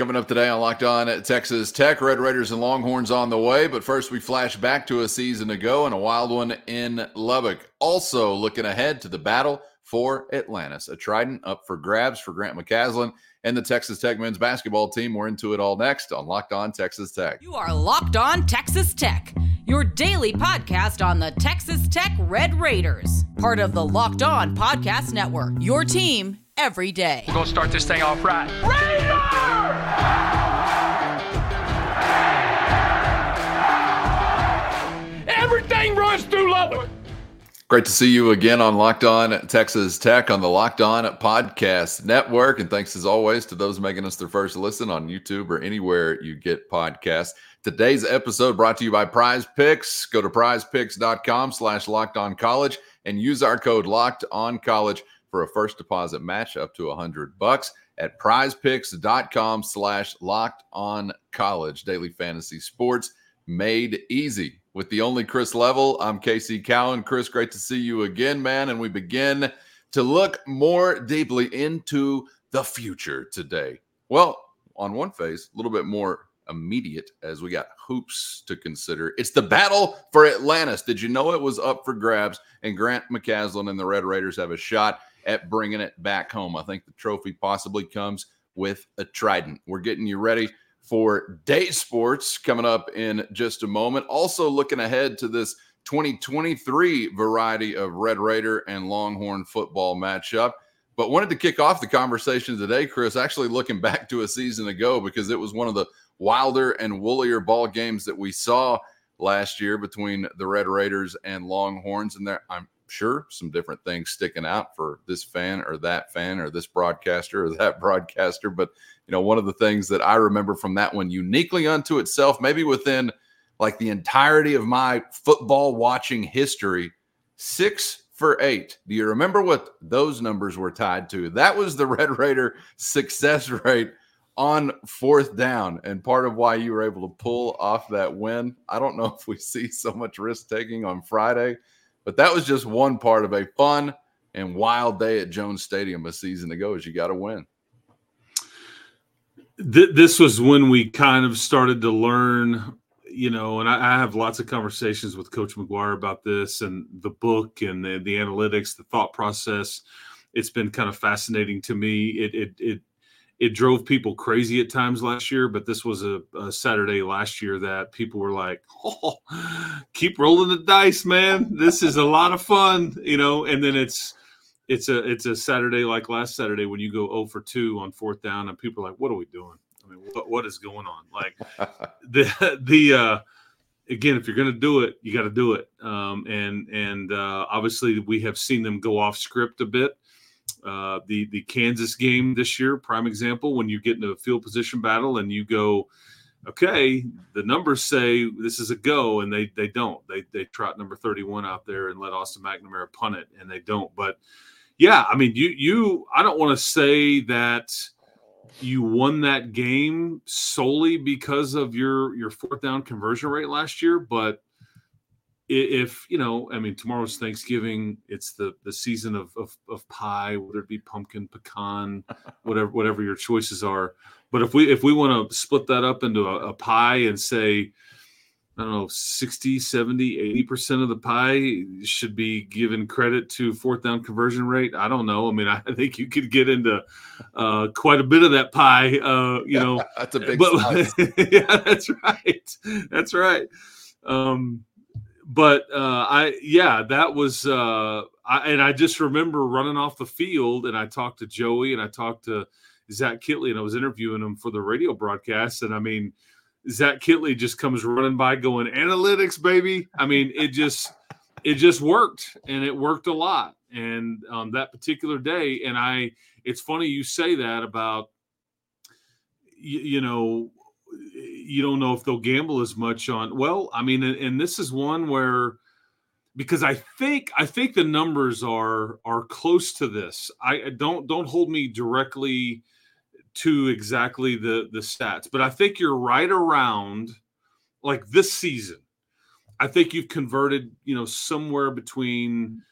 Coming up today on Locked On at Texas Tech, Red Raiders and Longhorns on the way. But first, we flash back to a season ago and a wild one in Lubbock. Also, looking ahead to the battle for Atlantis, a trident up for grabs for Grant McCasland and the Texas Tech men's basketball team. We're into it all next on Locked On Texas Tech. You are Locked On Texas Tech, your daily podcast on the Texas Tech Red Raiders, part of the Locked On Podcast Network. Your team every day. We're going to start this thing off right. Everything runs through Lubbock. Great to see you again on Locked On Texas Tech on the Locked On Podcast Network. And thanks as always to those making us their first listen on YouTube or anywhere you get podcasts. Today's episode brought to you by Prize Picks. Go to prizepicks.com slash locked on college and use our code locked on college for a first deposit match up to a hundred bucks at prizepicks.com slash locked on college. Daily fantasy sports made easy. With the only Chris Level, I'm Casey Cowan. Chris, great to see you again, man. And we begin to look more deeply into the future today. Well, on one phase, a little bit more immediate as we got hoops to consider. It's the battle for Atlantis. Did you know it was up for grabs? And Grant McCasland and the Red Raiders have a shot at bringing it back home. I think the trophy possibly comes with a trident. We're getting you ready for day sports coming up in just a moment. Also, looking ahead to this 2023 variety of Red Raider and Longhorn football matchup. But wanted to kick off the conversation today, Chris, actually looking back to a season ago because it was one of the wilder and woollier ball games that we saw last year between the Red Raiders and Longhorns. And there, I'm sure some different things sticking out for this fan or that fan or this broadcaster or that broadcaster. But, you know, one of the things that I remember from that one uniquely unto itself, maybe within like the entirety of my football watching history, six for eight. Do you remember what those numbers were tied to? That was the Red Raider success rate on fourth down and part of why you were able to pull off that win. I don't know if we see so much risk taking on Friday but that was just one part of a fun and wild day at Jones Stadium a season ago. Is you got to win. This was when we kind of started to learn, you know, and I, have lots of conversations with Coach McGuire about this and the book and the, the analytics, the thought process. It's been kind of fascinating to me. It it it it drove people crazy at times last year, but this was a, a, Saturday last year that people were like, "Oh, keep rolling the dice, man! This is a lot of fun," you know. And then it's it's a it's a Saturday like last Saturday when you go 0 for 2 on fourth down, and people are like, "What are we doing? I mean, what what is going on?" Like the the uh, again, if you're going to do it, you got to do it. Um, and and uh, obviously, we have seen them go off script a bit uh, the the Kansas game this year, prime example, when you get into a field position battle and you go, okay, the numbers say this is a go, and they they don't. They they trot number thirty one out there and let Austin McNamara punt it, and they don't. But yeah, I mean, you you I don't want to say that you won that game solely because of your your fourth down conversion rate last year, but if you know i mean tomorrow's thanksgiving it's the the season of, of, of pie whether it be pumpkin pecan whatever whatever your choices are. But if we if we want to split that up into a, a, pie and say i don't know 60 70 80% of the pie should be given credit to fourth down conversion rate i don't know. I mean i think you could get into uh, quite a bit of that pie uh, you know. that's a big but, yeah that's right. That's right. Um, but uh, I yeah, that was uh, I, and I just remember running off the field and I talked to Joey and I talked to Zach Kittley, and I was interviewing him for the radio broadcast and I mean Zach Kittley just comes running by going analytics baby. I mean it just it just worked and it worked a lot and um, that particular day and I it's funny you say that about you, you know you don't know if they'll gamble as much on. Well, I mean, and, and this is one where because I think I think the numbers are are close to this. I don't don't hold me directly to exactly the the stats, but I think you're right around like this season. I think you've converted, you know, somewhere between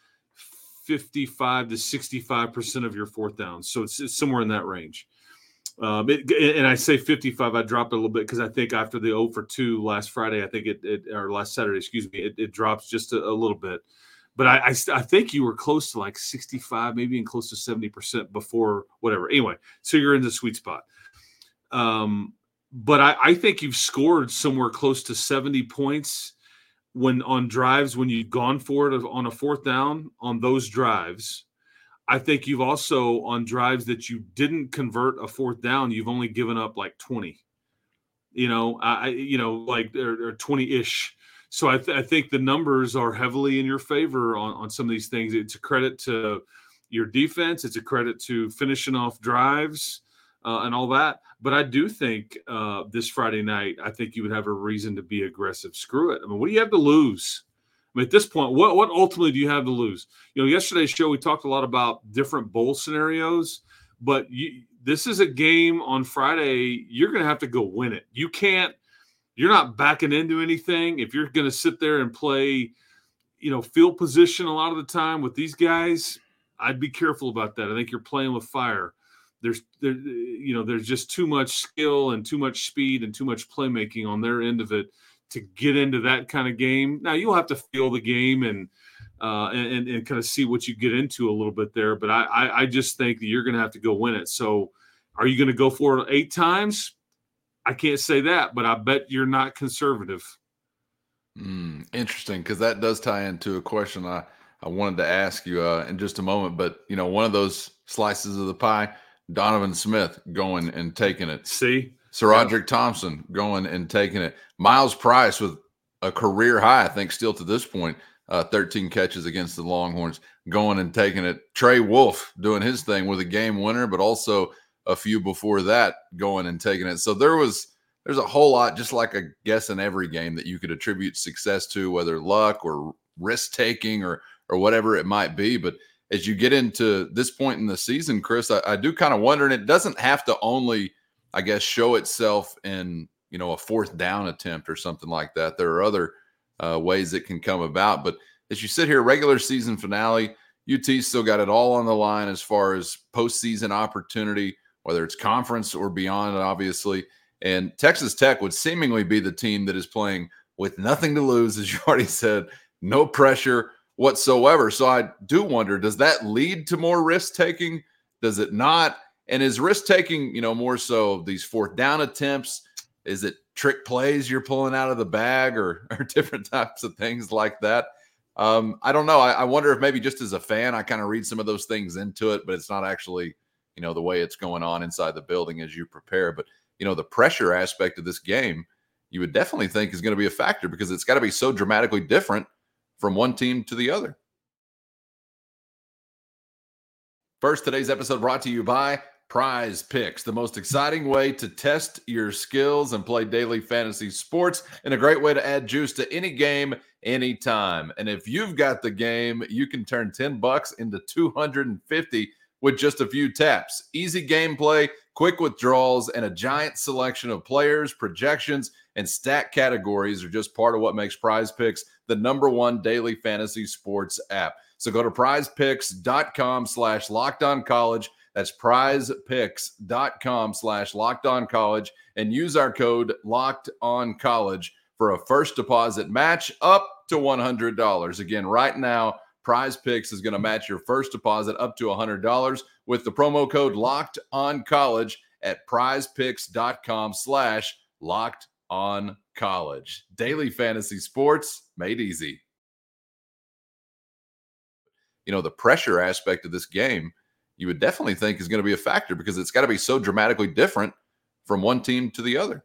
55 to 65% of your fourth downs. So it's, it's somewhere in that range. Um, it, and I say 55, I dropped a little bit because I think after the 0 for 2 last Friday, I think it, it or last Saturday, excuse me, it, it drops just a, a, little bit. But I, I, I, think you were close to like 65, maybe even close to 70% before whatever. Anyway, so you're in the sweet spot. Um, but I, I think you've scored somewhere close to 70 points when on drives when you've gone for it on a fourth down on those drives I think you've also on drives that you didn't convert a fourth down, you've only given up like 20. You know, I you know like or, 20-ish. So I, th- I, think the numbers are heavily in your favor on, on some of these things. It's a credit to your defense. It's a credit to finishing off drives uh, and all that. But I do think uh, this Friday night, I think you would have a reason to be aggressive. Screw it. I mean, what do you have to lose? Mean, at this point, what what ultimately do you have to lose? You know, yesterday's show we talked a lot about different bowl scenarios, but you, this is a game on Friday. You're going to have to go win it. You can't. You're not backing into anything if you're going to sit there and play, you know, field position a lot of the time with these guys. I'd be careful about that. I think you're playing with fire. There's there, you know, there's just too much skill and too much speed and too much playmaking on their end of it to get into that kind of game. Now you'll have to feel the game and uh, and, and kind of see what you get into a little bit there. But I, I, I just think that you're going to have to go win it. So are you going to go for it eight times? I can't say that, but I bet you're not conservative. Mm, interesting, because that does tie into a question I, I wanted to ask you uh, in just a moment. But you know, one of those slices of the pie, Donovan Smith going and taking it. See, SaRodorick yeah. Thompson going and taking it. Myles Price with a career high, I think, still to this point, uh, 13 catches against the Longhorns, going and taking it. Trey Wolff doing his thing with a game winner, but also a few before that going and taking it. So there was there's a whole lot, just like I guess in every game that you could attribute success to, whether luck or risk taking or or whatever it might be. But as you get into this point in the season, Chris, I, I do kind of wonder, and it doesn't have to only I guess, show itself in you know a fourth down attempt or something like that. There are other uh, ways it can come about, but as you sit here, regular season finale, UT still got it all on the line as far as postseason opportunity, whether it's conference or beyond, obviously. And Texas Tech would seemingly be the team that is playing with nothing to lose, as you already said, no pressure whatsoever. So I do wonder, does that lead to more risk taking? Does it not? And is risk taking, you know, more so these fourth down attempts? Is it trick plays you're pulling out of the bag or, or different types of things like that? Um, I don't know. I, I wonder if maybe just as a fan, I kind of read some of those things into it, but it's not actually, you know, the way it's going on inside the building as you prepare. But, you know, the pressure aspect of this game, you would definitely think is going to be a factor because it's got to be so dramatically different from one team to the other. First, today's episode brought to you by Prize Picks, the most exciting way to test your skills and play daily fantasy sports, and a great way to add juice to any game anytime. And if you've got the game, you can turn 10 bucks into 250 with just a few taps. Easy gameplay, quick withdrawals, and a giant selection of players, projections, and stat categories are just part of what makes Prize Picks the number one daily fantasy sports app. So go to prizepicks.com slash college that's prizepicks.com slash locked on college and use our code locked on college for a first deposit match up to $100. Again, right now, Prize Picks is going to match your first deposit up to $100 with the promo code locked on college at prizepicks.com slash locked on college. Daily fantasy sports made easy. You know, the pressure aspect of this game you would definitely think is going to be a factor because it's got to be so dramatically different from one team to the other.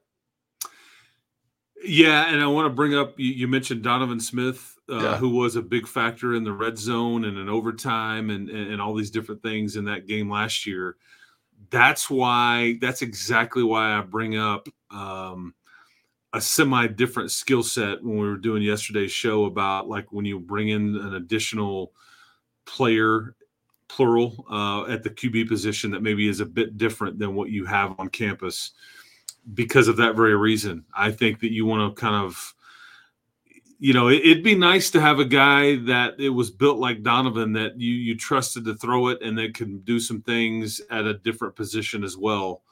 Yeah, and I want to bring up you, you mentioned Donovan Smith, uh, yeah. who was a big factor in the red zone and in overtime and, and, and all these different things in that game last year. That's why. That's exactly why I bring up um, a semi different skill set when we were doing yesterday's show about like when you bring in an additional player plural uh, at the QB position that maybe is a bit different than what you have on campus because of that very reason. I think that you want to kind of, you know, it, would be nice to have a guy that it was built like Donovan that you you trusted to throw it and that can do some things at a different position as well.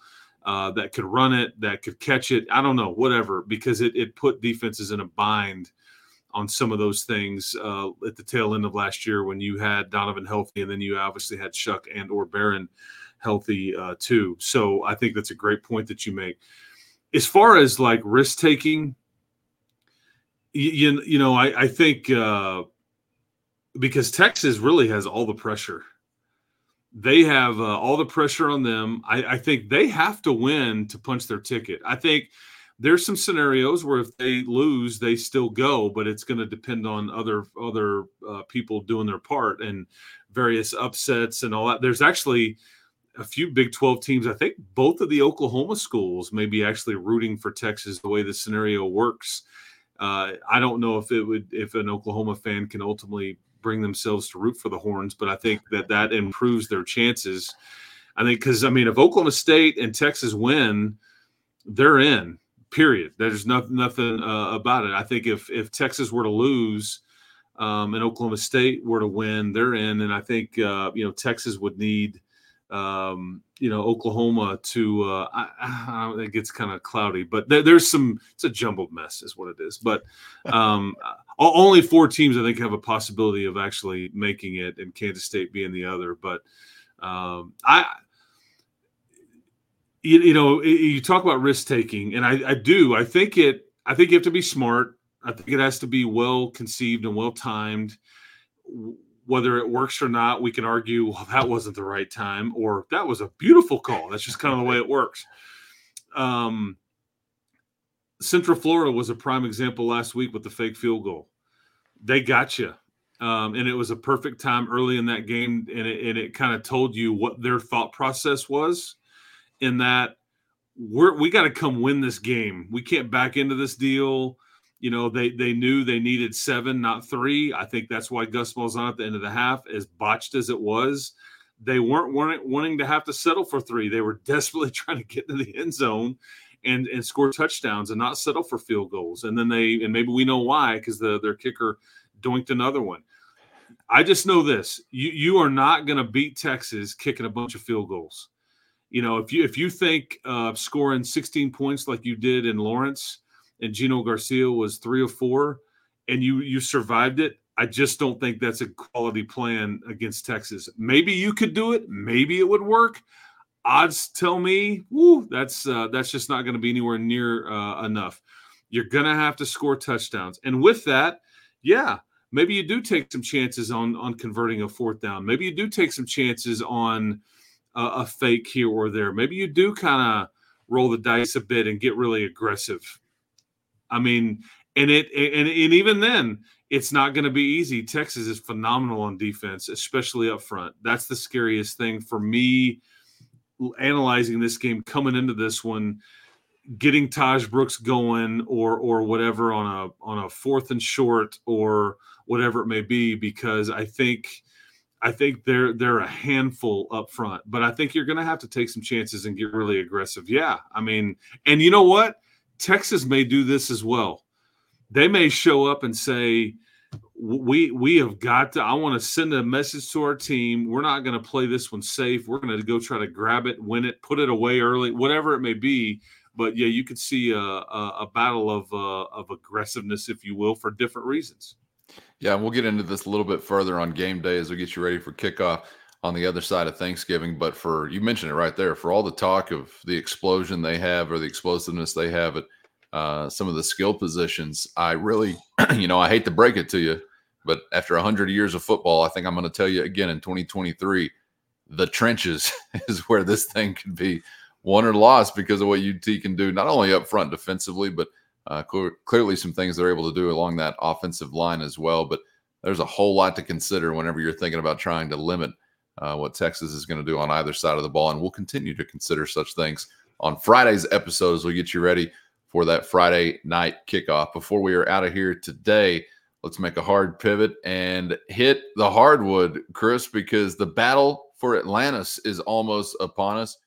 uh, that could run it, that could catch it. I don't know, whatever, because it, it put defenses in a bind on some of those things uh, at the tail end of last year when you had Donovan healthy, and then you obviously had Shough and or Behren healthy uh, too. So I think that's a great point that you make. As far as like risk taking, you, you, you know, I, I think uh, because Texas really has all the pressure they have uh, all the pressure on them. I, I, think they have to win to punch their ticket. I think there's some scenarios where if they lose, they still go, but it's going to depend on other other uh, people doing their part and various upsets and all that. There's actually a few Big 12 teams. I think both of the Oklahoma schools may be actually rooting for Texas the way the scenario works. Uh, I don't know if it would if an Oklahoma fan can ultimately bring themselves to root for the Horns, but I think that that improves their chances. I think because I mean, if Oklahoma State and Texas win, they're in. Period. There's nothing nothing uh, about it. I think if if Texas were to lose um, and Oklahoma State were to win, they're in. And I think uh, you know Texas would need um, you know Oklahoma to. Uh, I, I, it gets kind of cloudy, but there, there's some. It's a jumbled mess, is what it is. But um, only four teams I think have a possibility of actually making it, and Kansas State being the other. But um, I. You, you know, you talk about risk taking, and I, I do. I think it. I think you have to be smart. I think it has to be well conceived and well timed whether it works or not, we can argue, well, that wasn't the right time, or that was a beautiful call. That's just kind of the way it works. Um, Central Florida was a prime example last week with the fake field goal. They got you. Um, and it was a perfect time early in that game. And it, and it kind of told you what their thought process was in that we're, we got to come win this game. We can't back into this deal you know, they they knew they needed seven, not three. I think that's why Gus Malzahn at the end of the half, as botched as it was, they weren't wanting, wanting to have to settle for three. They were desperately trying to get to the end zone and and score touchdowns and not settle for field goals. And then they and maybe we know why because the their kicker doinked another one. I just know this: you you are not going to beat Texas kicking a bunch of field goals. You know, if you if you think uh, scoring 16 points like you did in Lawrence and Gino Garcia was three or four, and you you survived it. I just don't think that's a quality plan against Texas. Maybe you could do it. Maybe it would work. Odds tell me, woo, that's uh, that's just not going to be anywhere near uh, enough. You're going to have to score touchdowns, and with that, yeah, maybe you do take some chances on on converting a fourth down. Maybe you do take some chances on uh, a fake here or there. Maybe you do kind of roll the dice a bit and get really aggressive. I mean, and it and, and even then, it's not going to be easy. Texas is phenomenal on defense, especially up front. That's the scariest thing for me analyzing this game coming into this one getting Tahj Brooks going or or whatever on a on a fourth and short or whatever it may be because I think I think they're they're a handful up front but I think you're going to have to take some chances and get really aggressive. Yeah. I mean and you know what? Texas may do this as well. They may show up and say, we we have got to i want to send a message to our team we're not going to play this one safe we're going to go try to grab it win it put it away early whatever it may be but yeah you could see a, a, a battle of uh, of aggressiveness if you will for different reasons yeah and we'll get into this a little bit further on game day as we get you ready for kickoff on the other side of Thanksgiving. But for you mentioned it right there, for all the talk of the explosion they have or the explosiveness they have at uh, some of the skill positions, I really, you know, I hate to break it to you, but after 100 years of football, I think I'm going to tell you again in 2023 the trenches is where this thing could be won or lost because of what UT can do, not only up front defensively, but uh, cl- clearly some things they're able to do along that offensive line as well. But there's a whole lot to consider whenever you're thinking about trying to limit uh, what Texas is going to do on either side of the ball. And we'll continue to consider such things on Friday's episodes. We'll get you ready for that Friday night kickoff. Before we are out of here today, let's make a hard pivot and hit the hardwood, Chris, because the battle for Atlantis is almost upon us.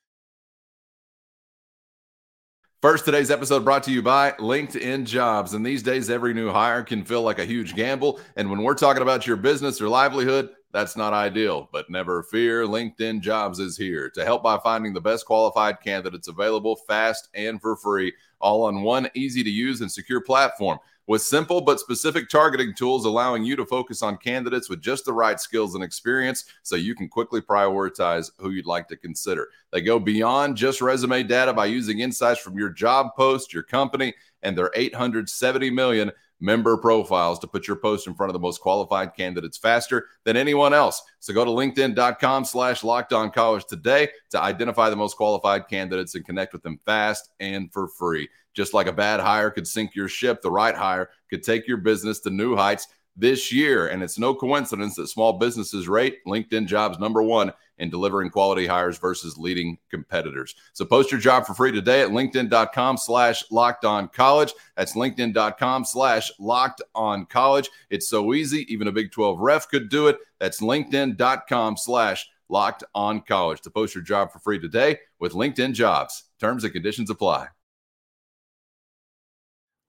First, today's episode brought to you by LinkedIn Jobs. And these days, every new hire can feel like a huge gamble. And when we're talking about your business or livelihood, That's not ideal, but never fear. LinkedIn Jobs is here to help by finding the best qualified candidates available fast and for free, all on one easy to use and secure platform with simple but specific targeting tools allowing you to focus on candidates with just the right skills and experience so you can quickly prioritize who you'd like to consider. They go beyond just resume data by using insights from your job post, your company, and their 870 million member profiles to put your post in front of the most qualified candidates faster than anyone else. So go to linkedin.com slash college today to identify the most qualified candidates and connect with them fast and for free. Just like a bad hire could sink your ship, the right hire could take your business to new heights this year. And it's no coincidence that small businesses rate LinkedIn jobs number one in delivering quality hires versus leading competitors. So post your job for free today at LinkedIn.com slash locked on college. That's LinkedIn.com slash locked on college. It's so easy. Even a Big 12 ref could do it. That's LinkedIn.com slash locked on college to post your job for free today with LinkedIn jobs. Terms and conditions apply.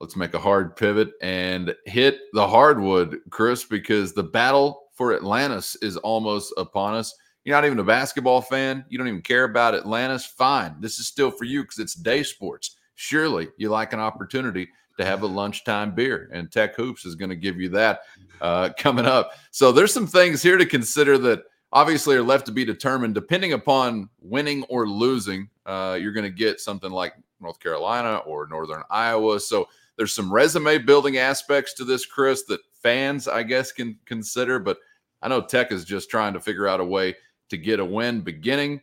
Let's make a hard pivot and hit the hardwood, Chris, because the battle for Atlantis is almost upon us. You're not even a basketball fan. You don't even care about Atlantis. Fine. This is still for you because it's day sports. Surely you like an opportunity to have a lunchtime beer, and Tech Hoops is going to give you that uh, coming up. So there's some things here to consider that obviously are left to be determined depending upon winning or losing. Uh, you're going to get something like North Carolina or Northern Iowa. So there's some resume building aspects to this, Chris, that fans, I guess, can consider. But I know Tech is just trying to figure out a way to get a win beginning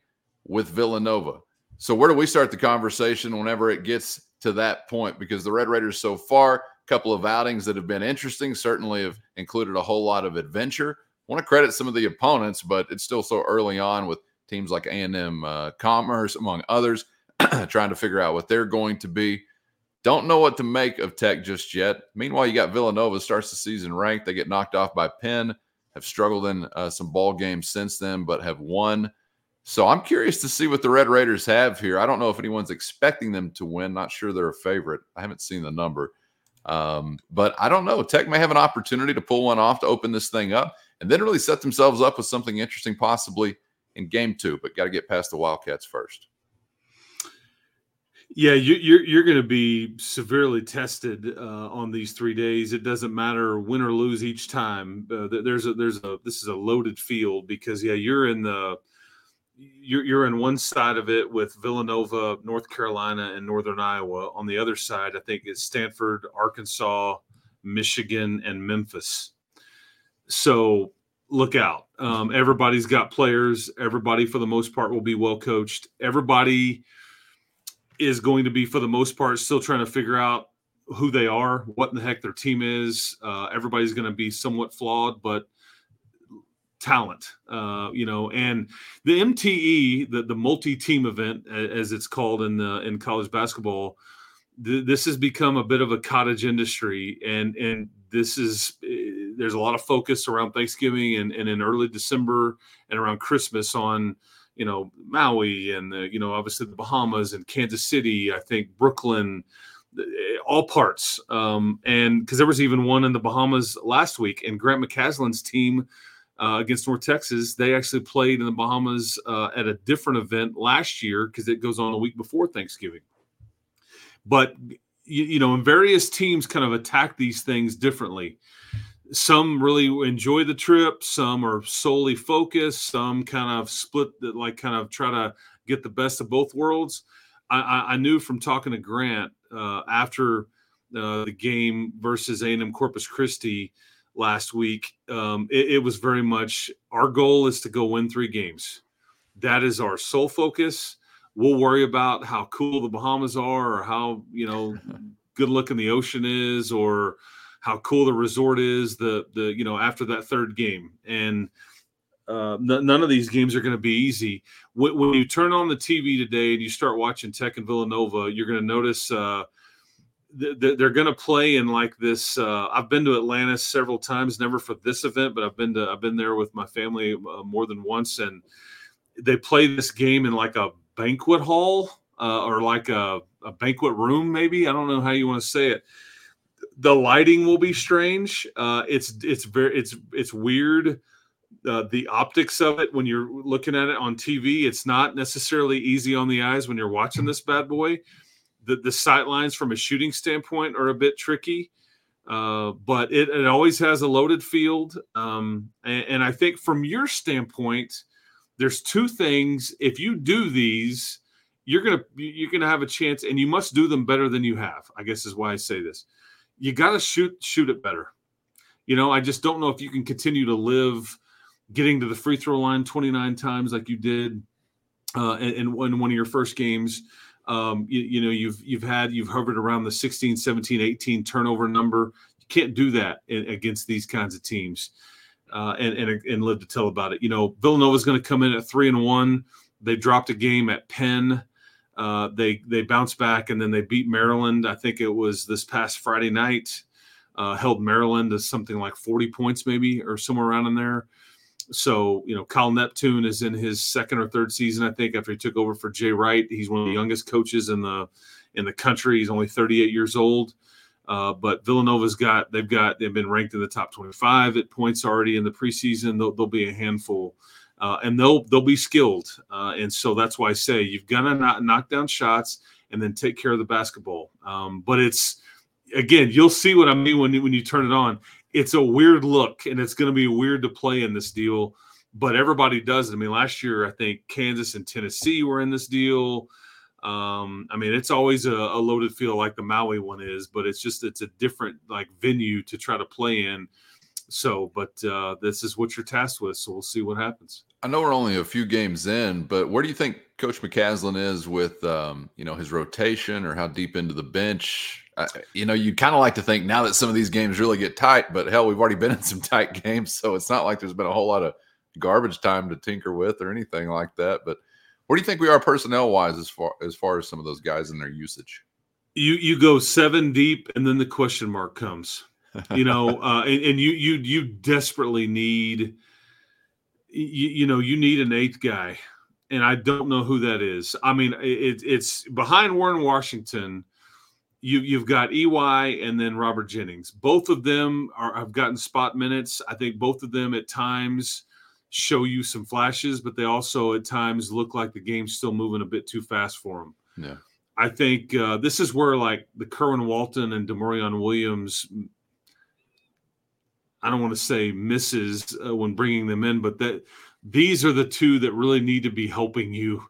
with Villanova. So, where do we start the conversation whenever it gets to that point? Because the Red Raiders so far, a couple of outings that have been interesting, certainly have included a whole lot of adventure. I want to credit some of the opponents, but it's still so early on with teams like A&M uh, Commerce, among others, trying to figure out what they're going to be. Don't know what to make of Tech just yet. Meanwhile, you got Villanova starts the season ranked. They get knocked off by Penn, have struggled in uh, some ball games since then, but have won. So I'm curious to see what the Red Raiders have here. I don't know if anyone's expecting them to win. Not sure they're a favorite. I haven't seen the number. Um, but I don't know. Tech may have an opportunity to pull one off to open this thing up and then really set themselves up with something interesting possibly in game two, but got to get past the Wildcats first. Yeah, you, you're you're going to be severely tested uh, on these three days. It doesn't matter win or lose each time. Uh, there's a there's a this is a loaded field because yeah, you're in the you're you're in one side of it with Villanova, North Carolina, and Northern Iowa. On the other side, I think is Stanford, Arkansas, Michigan, and Memphis. So look out. Um, everybody's got players. Everybody, for the most part, will be well coached. Everybody is going to be, for the most part, still trying to figure out who they are, what in the heck their team is. Uh, everybody's going to be somewhat flawed, but talent, uh, you know. And the MTE, the the multi-team event, as it's called in the in college basketball, th- this has become a bit of a cottage industry, and and this is eh, there's a lot of focus around Thanksgiving and, and in early December and around Christmas on you know Maui and the, you know obviously the Bahamas and Kansas City. I think Brooklyn, eh, all parts. Um, and because there was even one in the Bahamas last week, and Grant McCasland's team. Uh, against North Texas, they actually played in the Bahamas uh, at a different event last year because it goes on a week before Thanksgiving. But you, you know, and various teams kind of attack these things differently some really enjoy the trip some are solely focused some kind of split that like kind of try to get the best of both worlds. I, I knew from talking to grant uh, after uh, the game versus a&m corpus christi last week um, it, it was very much our goal is to go win three games. That is our sole focus. We'll worry about how cool the bahamas are or how you know good looking the ocean is or how cool the resort is the the you know after that third game and uh, n- none of these games are going to be easy. When, when, you turn on the TV today and you start watching Tech and Villanova, you're going to notice uh, th- th- they're going to play in like this. Uh, I've been to Atlantis several times, never for this event, but I've been to I've been there with my family uh, more than once, and they play this game in like a banquet hall uh, or like a, a banquet room, maybe. I don't know how you want to say it the lighting will be strange. Uh, it's it's very it's it's weird. uh, the optics of it when you're looking at it on TV. It's not necessarily easy on the eyes when you're watching this bad boy. The the sight lines from a shooting standpoint are a bit tricky, uh, but it, it always has a loaded field. Um, and, and I think from your standpoint, there's two things. If you do these, you're gonna you're gonna have a chance, and you must do them better than you have. I guess is why I say this. You got to shoot shoot it better. You know, I just don't know if you can continue to live getting to the free throw line 29 times like you did uh, in, in one of your first games. Um, you, you, know, you've you've had you've hovered around the 16, 17, 18 turnover number. You can't do that in, against these kinds of teams, uh, and, and and live to tell about it. You know, Villanova's going to come in at three and one. They dropped a game at Penn. Uh, they they bounced back and then they beat Maryland. I think it was this past Friday night. Uh, held Maryland to something like 40 points, maybe, or somewhere around in there. So, you know, Kyle Neptune is in his second or third season, I think, after he took over for Jay Wright. He's one of the youngest coaches in the in the country. He's only 38 years old. Uh, but Villanova's got they've got they've been ranked in the top 25 at points already in the preseason. They'll, they'll be a handful, uh, and they'll they'll be skilled. Uh, and so that's why I say you've got to not knock down shots and then take care of the basketball. Um, but it's again, you'll see what I mean when when you turn it on. It's a weird look and it's going to be weird to play in this deal but everybody does it. I mean last year i think kansas and tennessee were in this deal. Um, i mean it's always a, a, loaded field like the maui one is but it's just it's a different like venue to try to play in. So but uh, this is what you're tasked with so we'll see what happens i know we're only a few games in but where do you think coach mccasland is with um, you know his rotation or how deep into the bench uh, you know, you kind of like to think now that some of these games really get tight, but hell, we've already been in some tight games, so it's not like there's been a whole lot of garbage time to tinker with or anything like that. But where do you think we are personnel wise as far as far as some of those guys and their usage? You you go seven deep, and then the question mark comes. You know, uh, and, and you you you desperately need. You, you know, you need an eighth guy, and I don't know who that is. I mean, it, it's behind Warren Washington you, you've got EY and then Robert Jennings. Both of them are have gotten spot minutes. I think both of them at times show you some flashes, but they also at times look like the game's still moving a bit too fast for them. Yeah. I think uh, this is where like the Kerwin Walton and Demarion Williams. I don't want to say misses uh, when bringing them in, but that these are the two that really need to be helping you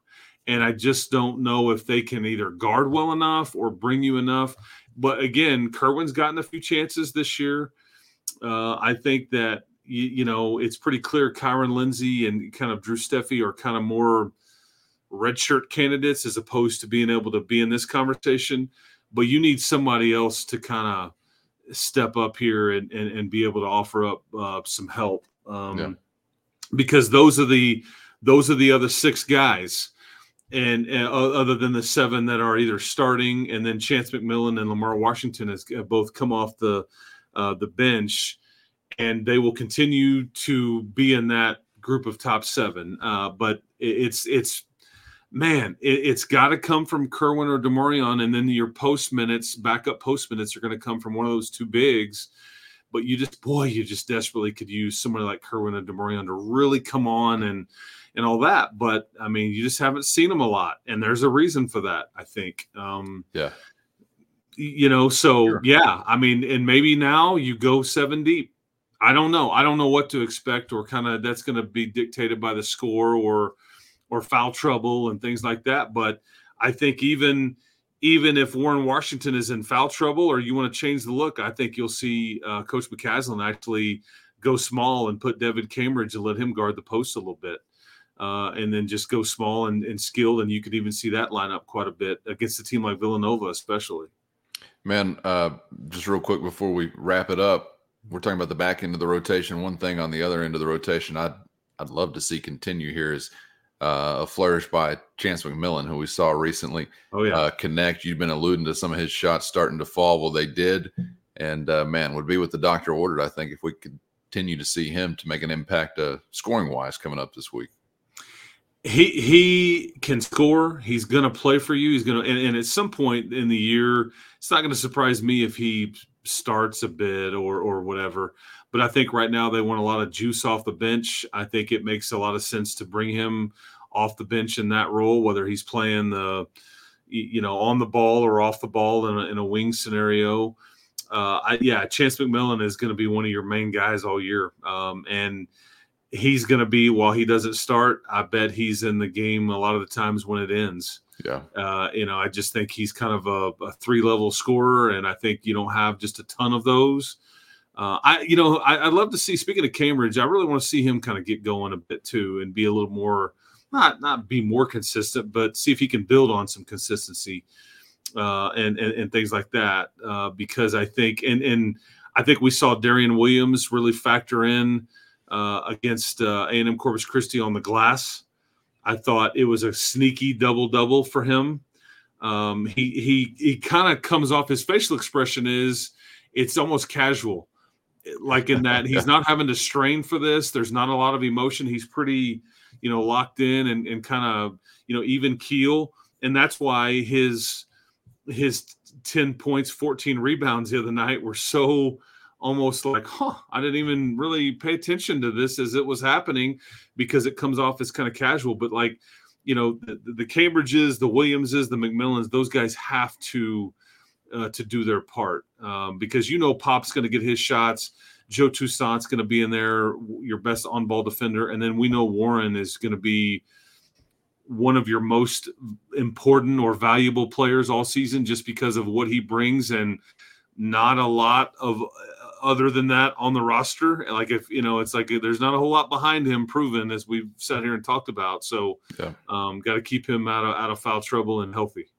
and I just don't know if they can either guard well enough or bring you enough. But again, Kerwin's gotten a few chances this year. Uh, I think that you, you, know it's pretty clear Kyron Lindsey and kind of Drew Steffi are kind of more redshirt candidates as opposed to being able to be in this conversation. But you need somebody else to kind of step up here and, and, and, be able to offer up uh, some help um, yeah. because those are the those are the other six guys and, and, other than the seven that are either starting, and then Chance McMillian and Lamar Washington has both come off the uh, the bench, and they will continue to be in that group of top seven. Uh, but it's it's man, it, has got to come from Kerwin or Demarion, and then your post minutes, backup post minutes, are going to come from one of those two bigs. But you just, boy, you just desperately could use somebody like Kerwin and Demarion to really come on and and all that. But I mean, you just haven't seen them a lot, and there's a reason for that. I think. Um, yeah. You know, so sure. yeah, I mean, and maybe now you go seven deep. I don't know. I don't know what to expect, or kind of that's going to be dictated by the score or or foul trouble and things like that. But I think even even if Warren Washington is in foul trouble or you want to change the look, I think you'll see uh, Coach McCasland actually go small and put Devan Cambridge and let him guard the post a little bit uh, and then just go small and, and skilled. And you could even see that line up quite a bit against a team like Villanova, especially. Man, uh, just real quick before we wrap it up, we're talking about the back end of the rotation. One thing on the other end of the rotation, I'd I'd love to see continue here is uh, a flourish by Chance McMillian, who we saw recently. Oh yeah, uh, connect. You've been alluding to some of his shots starting to fall. Well, they did, and uh, man, would be what the doctor ordered. I think if we continue to see him to make an impact, uh, scoring wise, coming up this week he he can score. He's going to play for you. He's going to, and, and, at some point in the year, it's not going to surprise me if he starts a bit or or whatever. But I think right now they want a lot of juice off the bench. I think it makes a lot of sense to bring him off the bench in that role, whether he's playing the you know on the ball or off the ball in a, in a wing scenario. Uh, I, yeah, Chance McMillian is going to be one of your main guys all year, um, and he's going to be while he doesn't start. I bet he's in the game a lot of the times when it ends. Yeah. Uh, you know, I just think he's kind of a, a, three level scorer, and I think you don't have just a ton of those. Uh, I, you know, I, would love to see. Speaking of Cambridge, I really want to see him kind of get going a bit too, and be a little more not not be more consistent, but see if he can build on some consistency uh, and, and, and things like that. Uh, because I think and and I think we saw Darrion Williams really factor in uh, against uh, A&M Corpus Christi on the glass. I thought it was a sneaky double double for him. Um, he he he kind of comes off his facial expression is it's almost casual, like in that he's not having to strain for this. There's not a lot of emotion. He's pretty you know locked in and, and kind of you know even keel, and that's why his his 10 points 14 rebounds the other night were so almost like, huh, I didn't even really pay attention to this as it was happening because it comes off as kind of casual. But like, you know, the, the Cambridges, the Williamses, the McMillians, those guys have to uh, to do their part um, because you know Pop's going to get his shots. Joe Toussaint's going to be in there, your best on ball defender, and then we know Warren is going to be one of your most important or valuable players all season just because of what he brings and not a lot of other than that on the roster. Like if you know, it's like there's not a whole lot behind him proven as we've sat here and talked about. So, yeah. um, got to keep him out of out of foul trouble and healthy.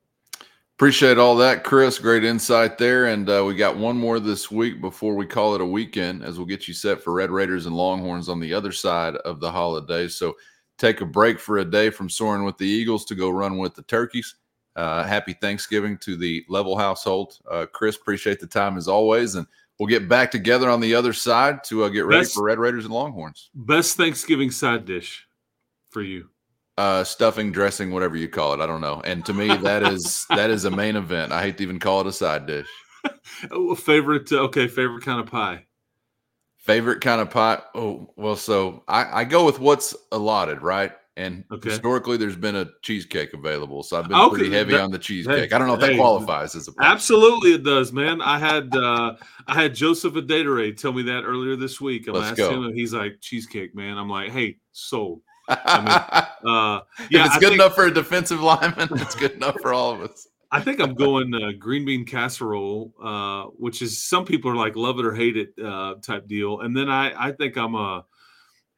Appreciate all that, Chris. Great insight there. And uh, we got one more this week before we call it a weekend, as we'll get you set for Red Raiders and Longhorns on the other side of the holidays. So take a break for a day from soaring with the Eagles to go run with the Turkeys. Uh, happy Thanksgiving to the Level household. Uh, Chris, appreciate the time as always. And we'll get back together on the other side to uh, get ready best, for Red Raiders and Longhorns. Best Thanksgiving side dish for you? Uh, stuffing, dressing, whatever you call it. I don't know. And to me, that is that is a main event. I hate to even call it a side dish. favorite? Okay, favorite kind of pie. Favorite kind of pie? Oh, well, so I, I go with what's allotted, right? And okay. historically, there's been a cheesecake available, so I've been okay. pretty heavy that, on the cheesecake. Hey, I don't know if hey, that qualifies as a pie. absolutely it does, man. I had uh, I had Joseph Adedire tell me that earlier this week. I Let's asked go. him, and he's like cheesecake, man. I'm like, hey, sold. I mean, uh, yeah, if it's I good think, enough for a defensive lineman. It's good enough for all of us. I think I'm going uh, green bean casserole, uh, which is some people are like love it or hate it uh, type deal, and then I I think I'm a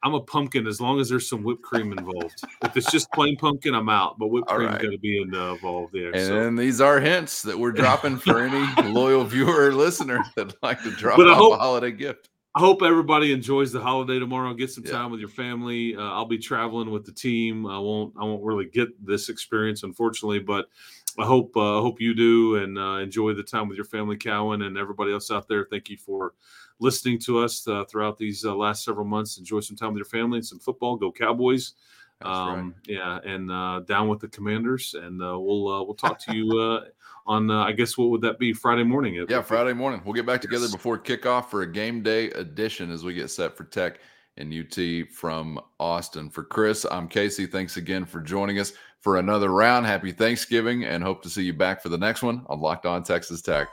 I'm a pumpkin as long as there's some whipped cream involved. if it's just plain pumpkin, I'm out. But whipped cream's right. got to be involved there. And so. these are hints that we're dropping for any loyal viewer or listener that'd like to drop but off hope, a holiday gift. I hope everybody enjoys the holiday tomorrow. Get some time yeah. with your family. Uh, I'll be traveling with the team. I won't. I won't really get this experience, unfortunately, but I hope. Uh, I hope you do and uh, enjoy the time with your family, Cowan, and everybody else out there. Thank you for listening to us uh, throughout these uh, last several months. Enjoy some time with your family and some football. Go Cowboys! Um, right. Yeah, and uh, down with the Commanders. And uh, we'll uh, we'll talk to you uh, on I guess what would that be Friday morning? Yeah, Friday morning. We'll get back together yes. before kickoff for a game day edition as we get set for Tech and UT from Austin. For Chris, I'm Casey. Thanks again for joining us for another round. Happy Thanksgiving and hope to see you back for the next one on Locked On Texas Tech.